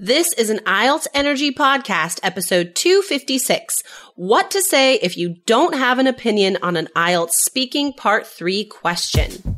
This is an IELTS Energy Podcast, episode 256. What to say if you don't have an opinion on an IELTS speaking part three question.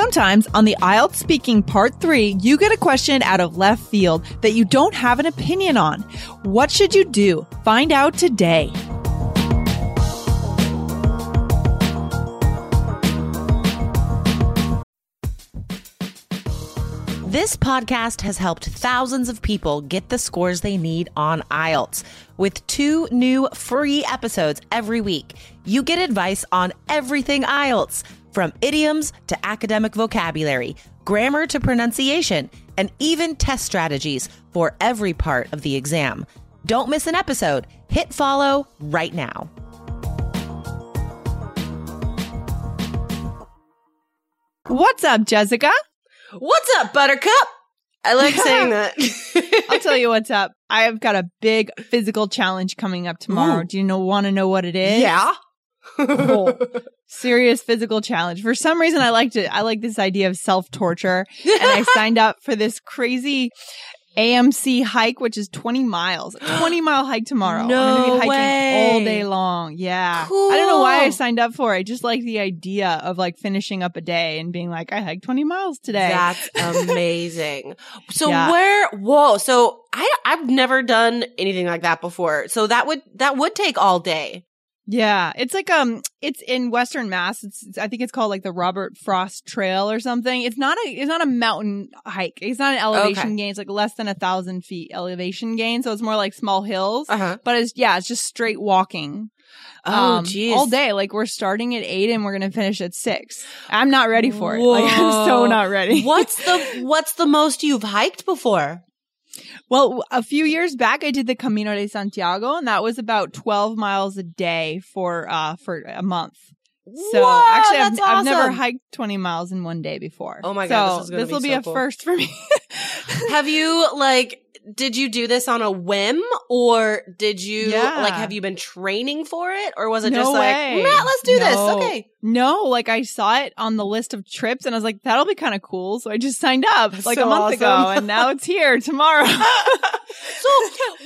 Sometimes on the IELTS speaking part three, you get a question out of left field that you don't have an opinion on. What should you do? Find out today. This podcast has helped thousands of people get the scores they need on IELTS. With two new free episodes every week, you get advice on everything IELTS, from idioms to academic vocabulary, grammar to pronunciation, and even test strategies for every part of the exam. Don't miss an episode. Hit follow right now. What's up, Jessica? What's up, Buttercup? I like saying that. I'll tell you what's up. I've got a big physical challenge coming up tomorrow. Ooh. Do you know want to know what it is? yeah. Oh, serious physical challenge. For some reason I liked it. I like this idea of self-torture and I signed up for this crazy AMC hike, which is 20 miles. 20 mile hike tomorrow. No I'm gonna be hiking way. all day long. Yeah. Cool. I don't know why I signed up for it. I just like the idea of like finishing up a day and being like, I hiked 20 miles today. That's amazing. So Yeah. where? Whoa! So I I've never done anything like that before. So that would that would take all day. Yeah, it's like um, it's in Western Mass. It's, it's I think it's called like the Robert Frost Trail or something. It's not a it's not a mountain hike. It's not an elevation Okay. gain. It's like less than a thousand feet elevation gain. So it's more like small hills. Uh huh. But it's yeah, it's just straight walking. Oh, um, geez. all day. Like we're starting at eight and we're gonna finish at six. I'm not ready for it. Like I'm so not ready. What's the What's the most you've hiked before? Well, a few years back, I did the Camino de Santiago, and that was about 12 miles a day for uh for a month. So Whoa, actually, I've, that's I've never hiked 20 miles in one day before. Oh my God, this So is gonna be will be a cool. first for me. Have you like? Did you do this on a whim, or did you Yeah. like? Have you been training for it, or was it No just way. like, Matt, let's do this? Okay. no, like I saw it on the list of trips, and I was like, that'll be kind of cool. So I just signed up That's like so a month ago, and now it's here tomorrow. so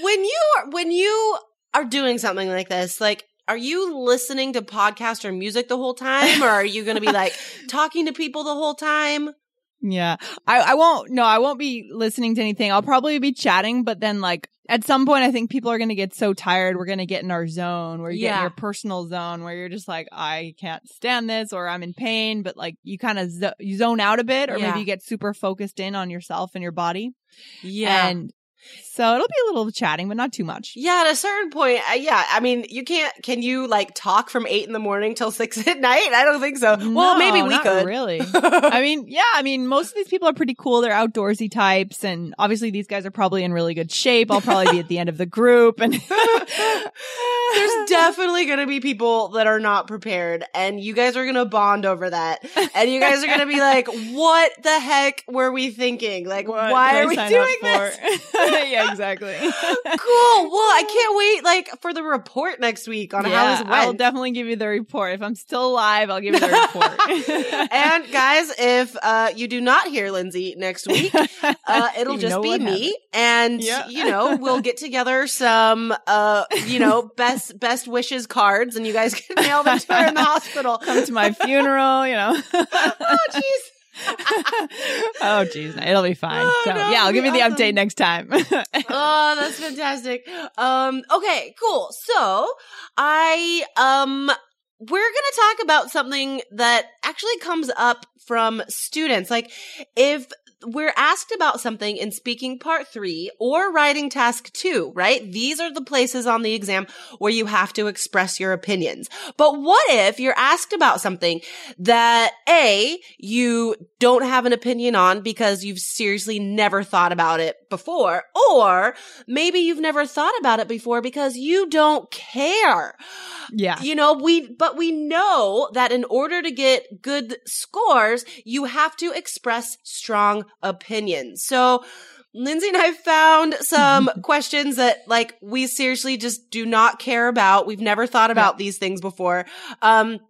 when you are when you are doing something like this, like are you listening to podcast or music the whole time, or are you going to be like talking to people the whole time? Yeah. I, I won't, no, I won't be listening to anything. I'll probably be chatting, but then like at some point, I think people are going to get so tired. We're going to get in our zone where you get in your personal zone where you're just like, I can't stand this or I'm in pain, but like you kind of zo- you zone out a bit or Yeah. maybe you get super focused in on yourself and your body. Yeah. And so it'll be a little chatting, but not too much. yeah, at a certain point, uh, yeah. I mean, you can't. Can you like talk from eight in the morning till six at night? I don't think so. well, maybe we not could. Really. I mean, yeah, I mean, most of these people are pretty cool. They're outdoorsy types, and obviously these guys are probably in really good shape. I'll probably be at the end of the group, and There's definitely going to be people that are not prepared, and you guys are going to bond over that. And you guys are going to be like, what the heck were we thinking? Like, What why are we doing this? yeah, exactly. cool. Well, I can't wait, like, for the report next week on how yeah, this I'll definitely give you the report. If I'm still alive, I'll give you the report. and guys, if uh, you do not hear Lindsay next week, uh, it'll You just be me, and Yeah. you know we'll get together some, uh, you know, best best wishes cards, and you guys can mail them to her in the hospital. Come to my funeral, you know. oh, jeez. oh, geez, it'll be fine. Oh, so, no, yeah, I'll give you the awesome. update next time. oh, that's fantastic. Um, okay, cool. So I, um, we're going to talk about something that actually comes up from students. Like if we're asked about something in speaking part three or writing task two, right? These are the places on the exam where you have to express your opinions. But what if you're asked about something that A, you don't have an opinion on because you've seriously never thought about it before, or maybe you've never thought about it before because you don't care. Yeah. You know, we, but we know that in order to get good scores, you have to express strong opinions. So, Lindsay and I found some questions that like we seriously just do not care about. We've never thought about yeah. these things before. Um,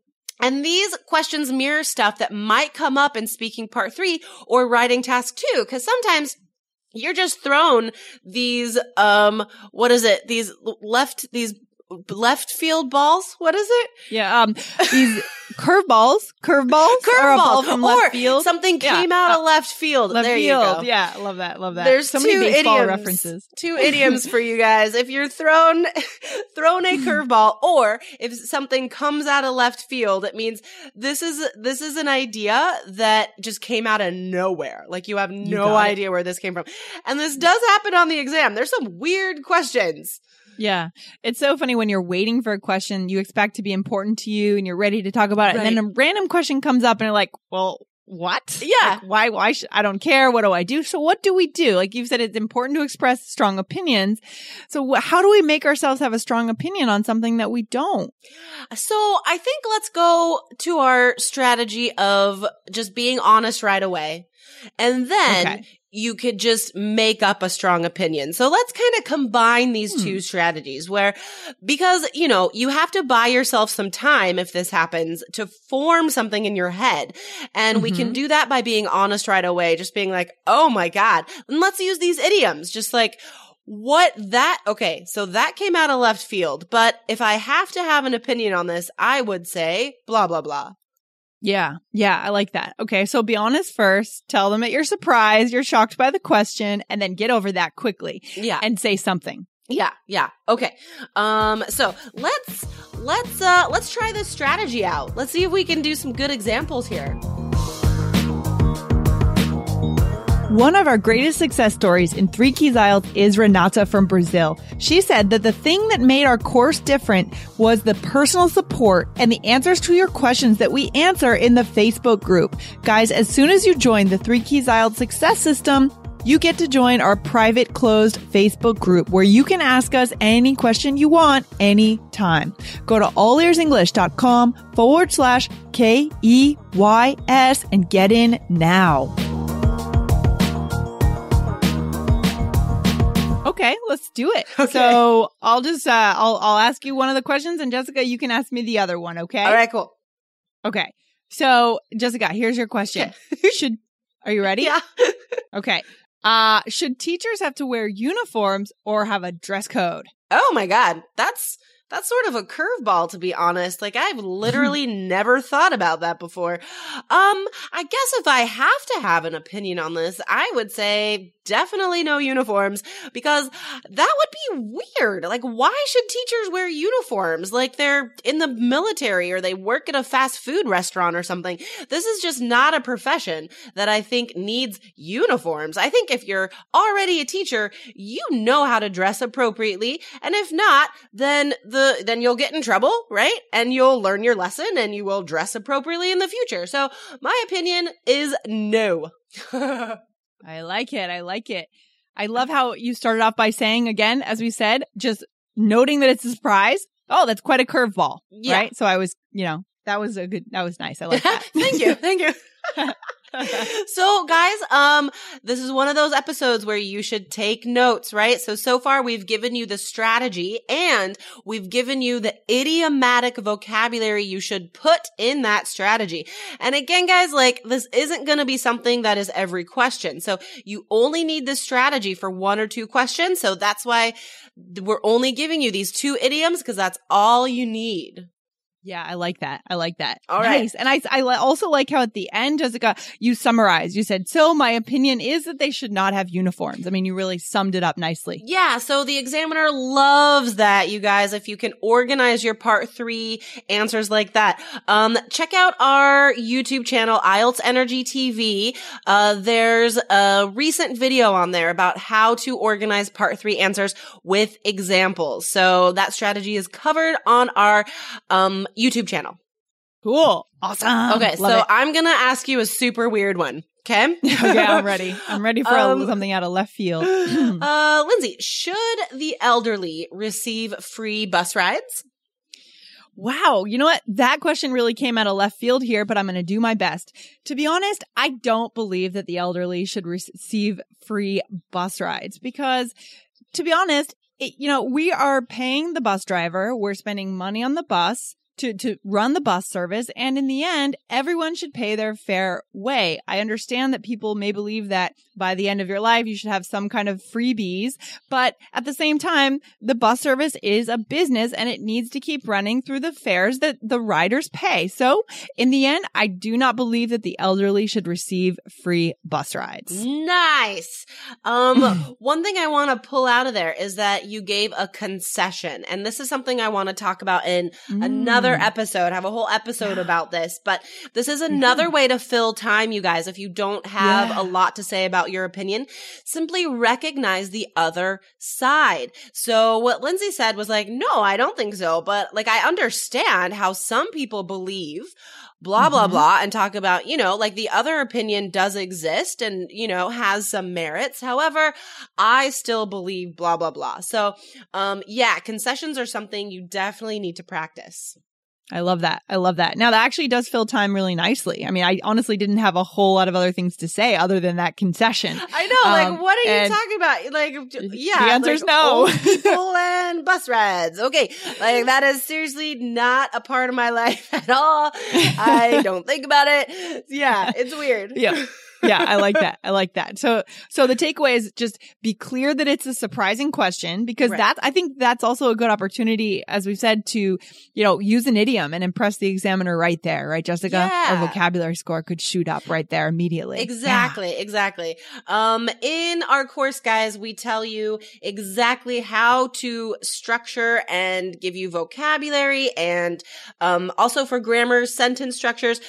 and these questions mirror stuff that might come up in speaking part three or writing task two. Cause sometimes you're just thrown these, um, what is it? These left, these left field balls. What is it? Yeah, um, these curveballs, curveballs, curveballs, from left field. something came yeah. out of left field. Left there field. you go. Yeah, love that. Love that. There's so two many baseball idioms, references. Two idioms for you guys. If you're thrown thrown a curveball, or if something comes out of left field, it means this is this is an idea that just came out of nowhere. Like you have no you idea it. where this came from, and this does happen on the exam. There's some weird questions. Yeah. It's so funny when you're waiting for a question you expect to be important to you and you're ready to talk about it. Right. And then a random question comes up and you're like, well, what? Yeah. Like, why, why should, I don't care. What do I do? So what do we do? Like you've said, it's important to express strong opinions. So how do we make ourselves have a strong opinion on something that we don't? So I think let's go to our strategy of just being honest right away. And then okay you could just make up a strong opinion. So let's kind of combine these hmm. two strategies where, because, you know, you have to buy yourself some time if this happens to form something in your head. And mm-hmm. we can mm-hmm. do that by being honest right away, just being like, oh my God. And let's use these idioms, just like, what that, okay, so that came out of left field, but if I have to have an opinion on this, I would say blah, blah, blah. Yeah. Yeah. I like that. Okay. So be honest first. Tell them that you're surprised. You're shocked by the question and then get over that quickly. Yeah. And say something. Yeah. Yeah. Okay. Um, so let's, let's, uh, let's try this strategy out. Let's see if we can do some good examples here. One of our greatest success stories in Three Keys IELTS is Renata from Brazil. She said that the thing that made our course different was the personal support and the answers to your questions that we answer in the Facebook group. Guys, as soon as you join the Three Keys IELTS success system, you get to join our private closed Facebook group where you can ask us any question you want anytime. Go to allearsenglish.com forward slash K E Y S and get in now. Okay, let's do it. Okay. So I'll just uh I'll I'll ask you one of the questions and Jessica, you can ask me the other one, okay? All right, cool. Okay. So Jessica, here's your question. Should are you ready? Yeah. okay. Uh should teachers have to wear uniforms or have a dress code? Oh my god. That's that's sort of a curveball to be honest. Like I've literally never thought about that before. Um, I guess if I have to have an opinion on this, I would say definitely no uniforms because that would be weird. Like why should teachers wear uniforms? Like they're in the military or they work at a fast food restaurant or something. This is just not a profession that I think needs uniforms. I think if you're already a teacher, you know how to dress appropriately. And if not, then the then you'll get in trouble, right? And you'll learn your lesson and you will dress appropriately in the future. So my opinion is no. I like it. I like it. I love how you started off by saying again, as we said, just noting that it's a surprise. Oh, that's quite a curveball, yeah. right? So I was, you know, that was a good, that was nice. I like that. thank you. Thank you. so guys, um, this is one of those episodes where you should take notes, right? So, so far we've given you the strategy and we've given you the idiomatic vocabulary you should put in that strategy. And again, guys, like this isn't going to be something that is every question. So you only need this strategy for one or two questions. So that's why we're only giving you these two idioms because that's all you need. Yeah, I like that. I like that. All right. nice. And I, I also like how at the end, Jessica, you summarized. You said, so my opinion is that they should not have uniforms. I mean, you really summed it up nicely. Yeah, so the examiner loves that, you guys. If you can organize your part three answers like that, um, check out our YouTube channel, IELTS Energy TV. Uh, there's a recent video on there about how to organize part three answers with examples. So that strategy is covered on our um, YouTube channel. Cool. Awesome. Okay, Love so it. I'm gonna ask you a super weird one. Okay. okay, I'm ready. I'm ready for Um, something out of left field. uh, Lindsay, should the elderly receive free bus rides? Wow. You know what? That question really came out of left field here, but I'm going to do my best. To be honest, I don't believe that the elderly should receive free bus rides because to be honest, it, you know, we are paying the bus driver. We're spending money on the bus to, to run the bus service. And in the end, everyone should pay their fair way. I understand that people may believe that by the end of your life, you should have some kind of freebies. But at the same time, the bus service is a business and it needs to keep running through the fares that the riders pay. So in the end, I do not believe that the elderly should receive free bus rides. Nice. Um, one thing I want to pull out of there is that you gave a concession, and this is something I want to talk about in another Mm. episode. Have a whole episode about this, but this is another way to fill time, you guys. If you don't have Yeah. a lot to say about your opinion, simply recognize the other side. So what Lindsay said was like, no, I don't think so, but like I understand how some people believe blah blah Mhm. blah and talk about you know like the other opinion does exist and you know has some merits however i still believe blah blah blah so um yeah concessions are something you definitely need to practice I love that. I love that. Now that actually does fill time really nicely. I mean, I honestly didn't have a whole lot of other things to say other than that concession. i know like Um, what are you talking about like yeah The answer's like, no. people and bus rides okay like that is seriously not a part of my life at all i don't think about it yeah it's weird Yeah. Yeah, I like that. I like that. So, so the takeaway is just be clear that it's a surprising question because Right. that's, I think that's also a good opportunity, as we've said, to, you know, use an idiom and impress the examiner right there, right, Jessica? Yeah. Our vocabulary score could shoot up right there immediately. Exactly, exactly. Um, in our course, guys, we tell you exactly how to structure and give you vocabulary and, um, also for grammar, sentence structures,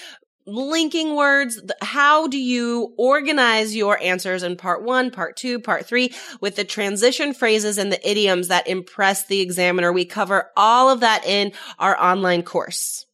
linking words. How do you organize your answers in part one, part two, part three with the transition phrases and the idioms that impress the examiner? We cover all of that in our online course.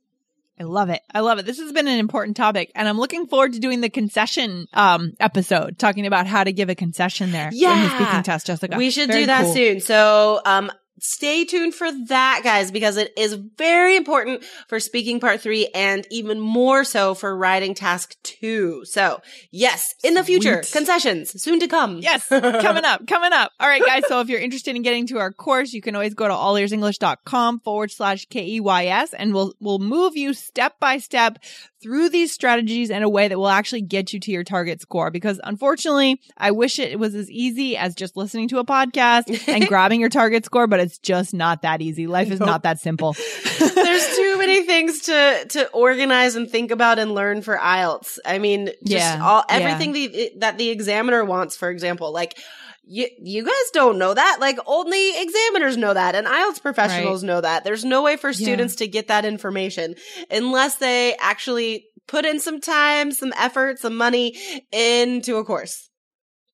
I love it. I love it. This has been an important topic and I'm looking forward to doing the concession, um, episode talking about how to give a concession there in the Yeah. speaking test, Jessica. We should Very do that cool. soon. So, um, stay tuned for that, guys, because it is very important for speaking part three and even more so for writing task two. So, yes, in the future, Sweet. concessions soon to come. Yes, coming up, coming up. All right, guys. So if you're interested in getting to our course, you can always go to allearsenglish.com forward slash K-E-Y-S and we'll, we'll move you step by step through these strategies in a way that will actually get you to your target score. Because unfortunately, I wish it was as easy as just listening to a podcast and grabbing your target score, but it's just not that easy. Life is not that simple. There's too many things to to organize and think about and learn for IELTS. I mean, just Yeah, all yeah. everything the, that the examiner wants, for example, like you you guys don't know that. Like only examiners know that and IELTS professionals know that. There's no way for students to get that information unless they actually put in some time, some effort, some money into a course.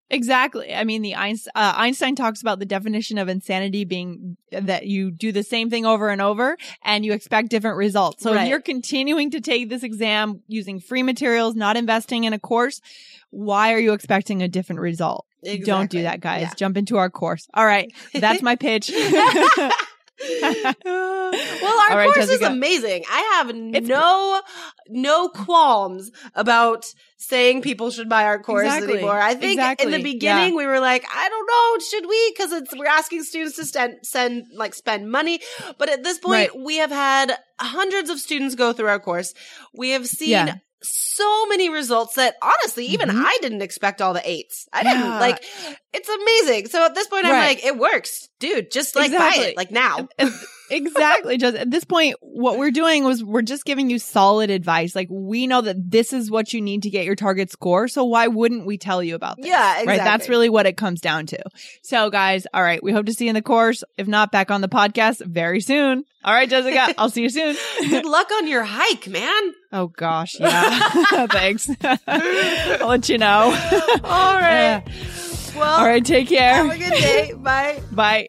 Exactly. I mean, the Einstein, uh, Einstein talks about the definition of insanity being that you do the same thing over and over and you expect different results. So Right. if you're continuing to take this exam using free materials, not investing in a course, why are you expecting a different result? Don't do that, guys. Yeah. Jump into our course. All right. That's my pitch. well, our right, course is amazing. I have no no qualms about saying people should buy our course Exactly. anymore. I think in the beginning we were like, I don't know, should we? Because it's we're asking students to send send like spend money, but at this point Right. we have had hundreds of students go through our course. We have seen. Yeah. So many results that honestly, even Mhm. I didn't expect all the eights. I didn't Yeah. like it's amazing. So at this point, I'm like, it works, dude. Just like buy Exactly. it, like now. exactly. Just at this point, what we're doing was we're just giving you solid advice. Like we know that this is what you need to get your target score. So why wouldn't we tell you about this? Yeah, Right. That's really what it comes down to. So guys, all right. We hope to see you in the course. If not, back on the podcast very soon. All right, Jessica, I'll see you soon. Good luck on your hike, man. Oh gosh. Yeah. Thanks. I'll let you know. All right. Yeah. Well, All right. Take care. have a good day. Bye. Bye.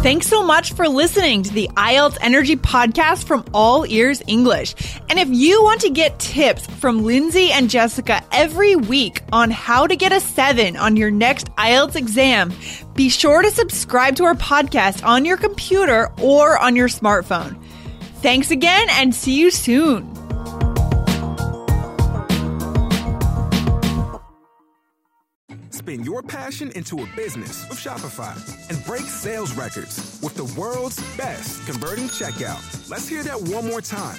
Thanks so much for listening to the IELTS Energy Podcast from All Ears English. And if you want to get tips from Lindsay and Jessica every week on how to get a seven on your next IELTS exam, be sure to subscribe to our podcast on your computer or on your smartphone. Thanks again and see you soon. Spin your passion into a business with Shopify and break sales records with the world's best converting checkout. Let's hear that one more time.